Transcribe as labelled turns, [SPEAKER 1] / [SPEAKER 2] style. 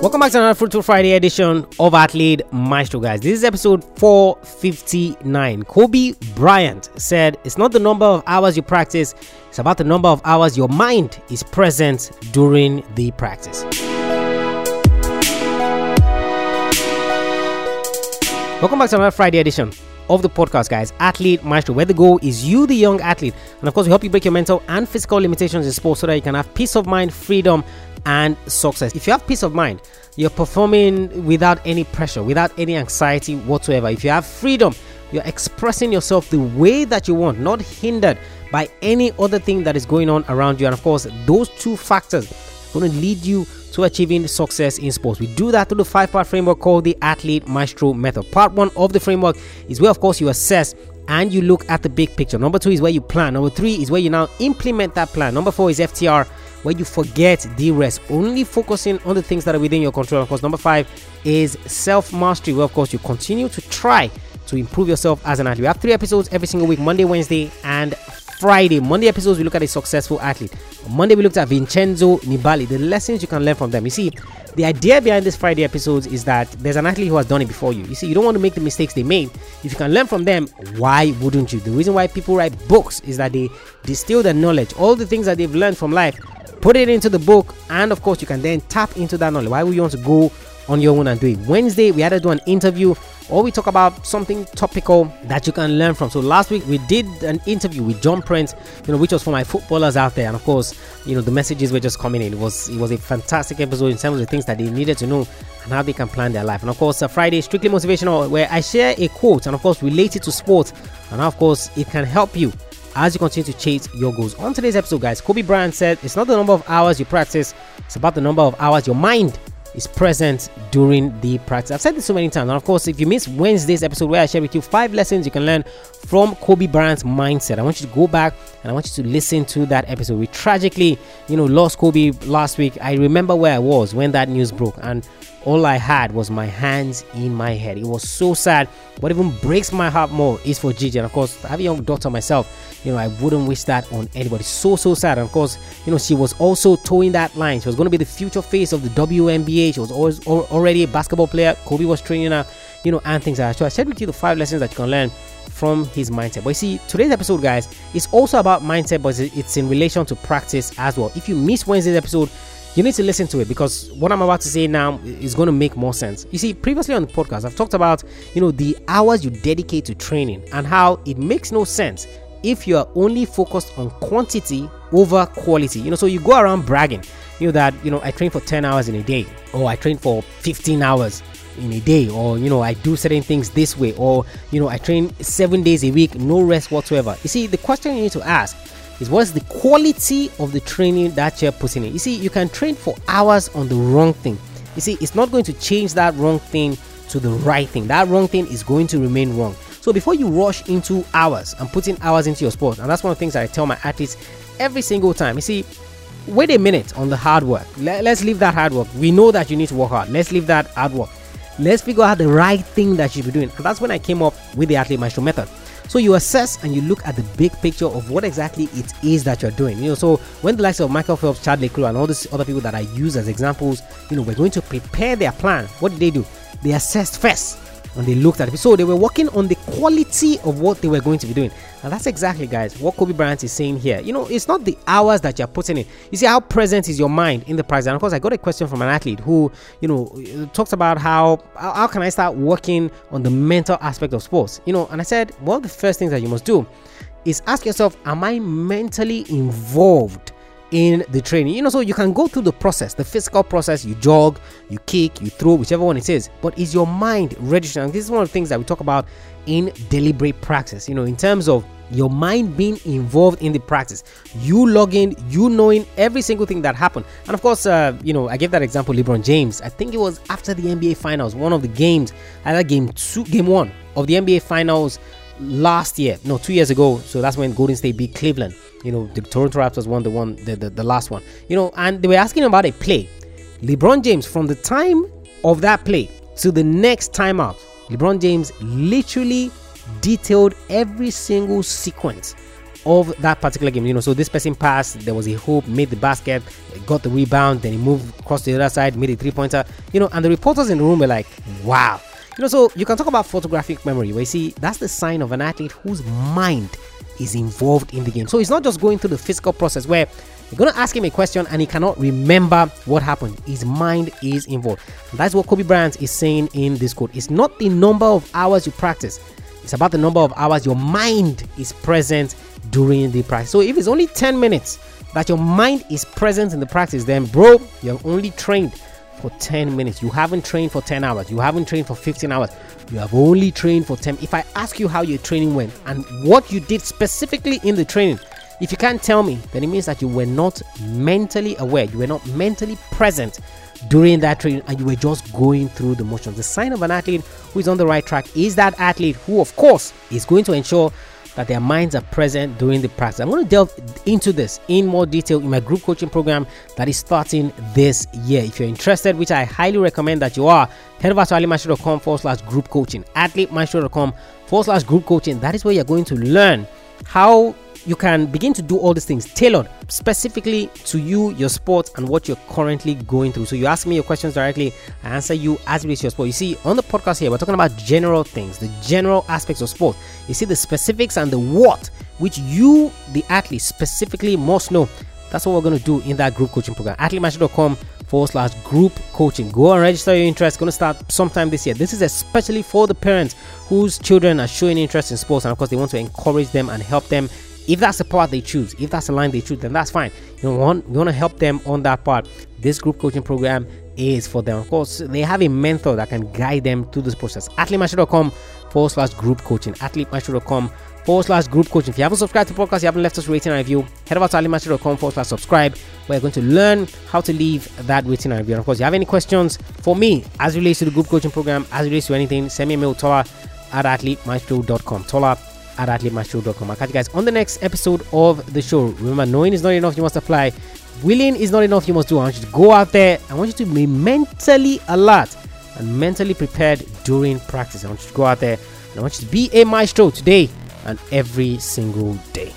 [SPEAKER 1] Welcome back to another Fruitful Friday edition of Athlete Maestro, guys. This is episode 459. Kobe Bryant said, It's not the number of hours you practice, it's about the number of hours your mind is present during the practice. Welcome back to another Friday edition of the podcast, guys. Athlete Maestro, where the goal is you, the young athlete. And of course, we help you break your mental and physical limitations in sports so that you can have peace of mind, freedom, and success. If you have peace of mind, you're performing without any pressure, without any anxiety whatsoever. If you have freedom, you're expressing yourself the way that you want, not hindered by any other thing that is going on around you. And of course, those two factors are going to lead you to achieving success in sports. We do that through the five part framework called the Athlete Maestro Method. Part one of the framework is where, of course, you assess and you look at the big picture. Number two is where you plan. Number three is where you now implement that plan. Number four is FTR where you forget the rest, only focusing on the things that are within your control. Of course, number five is self mastery, where of course you continue to try to improve yourself as an athlete. We have three episodes every single week Monday, Wednesday, and Friday. Monday episodes, we look at a successful athlete. Monday, we looked at Vincenzo Nibali, the lessons you can learn from them. You see, the idea behind this Friday episodes is that there's an athlete who has done it before you. You see, you don't want to make the mistakes they made. If you can learn from them, why wouldn't you? The reason why people write books is that they distill their knowledge, all the things that they've learned from life, put it into the book, and of course, you can then tap into that knowledge. Why would you want to go on your own and do it? Wednesday, we had to do an interview or we talk about something topical that you can learn from. So last week we did an interview with John Prince, you know, which was for my footballers out there, and of course, you know, the messages were just coming in. It was it was a fantastic episode in terms of the things that they needed to know and how they can plan their life. And of course, uh, Friday strictly motivational, where I share a quote and of course relate it to sports, and of course it can help you as you continue to chase your goals. On today's episode, guys, Kobe Bryant said it's not the number of hours you practice, it's about the number of hours your mind is present during the practice. I've said this so many times. And of course, if you missed Wednesday's episode where I share with you five lessons you can learn from Kobe Bryant's mindset, I want you to go back and I want you to listen to that episode. We tragically, you know, lost Kobe last week. I remember where I was when that news broke, and all I had was my hands in my head. It was so sad. What even breaks my heart more is for Gigi. And of course, I have a young daughter myself. You know, I wouldn't wish that on anybody. So, so sad. And of course, you know, she was also towing that line. She was going to be the future face of the WNBA. She was always already a basketball player. Kobe was training her, you know, and things like that. So I shared with you the five lessons that you can learn from his mindset. But you see, today's episode, guys, is also about mindset, but it's in relation to practice as well. If you missed Wednesday's episode, you need to listen to it because what I'm about to say now is going to make more sense. You see, previously on the podcast, I've talked about, you know, the hours you dedicate to training and how it makes no sense if you are only focused on quantity over quality. You know, so you go around bragging, know, that, you know, I train for 10 hours in a day or I train for 15 hours in a day or you know i do certain things this way or you know i train seven days a week no rest whatsoever you see the question you need to ask is what's the quality of the training that you're putting in. You see, you can train for hours on the wrong thing. You see, it's not going to change that wrong thing to the right thing. That wrong thing is going to remain wrong. So before you rush into hours and putting hours into your sport, and that's one of the things that I tell my athletes every single time. You see, wait a minute on the hard work. Let, us leave that hard work. We know that you need to work hard. Let's leave that hard work. Let's figure out the right thing that you should be doing. And that's when I came up with the athlete maestro method. So you assess and you look at the big picture of what exactly it is that you're doing. You know, so when the likes of Michael Phelps, Chad le Clos, and all these other people that I use as examples, you know, we're going to prepare their plan. What did they do? They assessed first and they looked at it. So they were working on the quality of what they were going to be doing. And that's exactly, guys, what Kobe Bryant is saying here. You know, it's not the hours that you're putting in. You see how present is your mind in the present. And of course, I got a question from an athlete who, you know, talks about how how can I start working on the mental aspect of sports. You know, and I said one of the first things that you must do is ask yourself, am I mentally involved? In the training. You know, so you can go through the process, the physical process, you jog, you kick, you throw, whichever one it is. But is your mind registering? This is one of the things that we talk about in deliberate practice, you know, in terms of your mind being involved in the practice, you logging, you knowing every single thing that happened. And of course, uh, you know, I gave that example, LeBron James. I think it was after the NBA Finals, one of the games, either game two, game one of the NBA Finals last year, no, two years ago. So that's when Golden State beat Cleveland. You know, the Toronto Raptors won the one, the, the, the last one. You know, and they were asking about a play. LeBron James, from the time of that play to the next timeout, LeBron James literally detailed every single sequence of that particular game. You know, so this person passed, there was a hoop, made the basket, got the rebound, then he moved across the other side, made a three pointer. You know, and the reporters in the room were like, wow. You know, so you can talk about photographic memory, where you see that's the sign of an athlete whose mind is involved in the game. So it's not just going through the physical process where you're going to ask him a question and he cannot remember what happened. His mind is involved. And that's what Kobe Bryant is saying in this quote. It's not the number of hours you practice, it's about the number of hours your mind is present during the practice. So if it's only 10 minutes that your mind is present in the practice, then bro, you're only trained for 10 minutes. You haven't trained for 10 hours. You haven't trained for 15 hours. You have only trained for 10. If I ask you how your training went and what you did specifically in the training, if you can't tell me, then it means that you were not mentally aware, you were not mentally present during that training, and you were just going through the motions. The sign of an athlete who is on the right track is that athlete who, of course, is going to ensure that their minds are present during the practice. I'm going to delve into this in more detail in my group coaching program that is starting this year. If you're interested, which I highly recommend that you are, head over to athletemaestro.com forward slash group coaching. Athletemaestro.com forward slash group coaching. That is where you're going to learn how you can begin to do all these things tailored specifically to you, your sport, and what you're currently going through. So you ask me your questions directly, I answer you as it is your sport. You see, on the podcast here, we're talking about general things, the general aspects of sport. You see the specifics and the what, which you, the athlete, specifically must know. That's what we're going to do in that group coaching program. AthleteMaestro.com forward slash group coaching. Go and register your interest. Going to start sometime this year. This is especially for the parents whose children are showing interest in sports and, of course, they want to encourage them and help them if that's the part they choose, if that's the line they choose, then that's fine. You want you want to help them on that part. This group coaching program is for them. Of course, they have a mentor that can guide them through this process. AthleteMaestro.com forward slash group coaching. AthleteMaestro.com forward slash group coaching. If you haven't subscribed to the podcast, you haven't left us rating and review, head over to athletemaestro.com forward slash subscribe. You're going to learn how to leave that rating and review. And of course, you have any questions for me as relates to the group coaching program, as relates to anything, send me a mail, tola at athletemaestro.com. Tola at athletemaestro.com. I'll catch you guys on the next episode of the show. Remember, knowing is not enough, you must apply. Willing is not enough, you must do. I want you to go out there. I want you to be mentally alert and mentally prepared during practice. I want you to go out there and I want you to be a maestro today and every single day.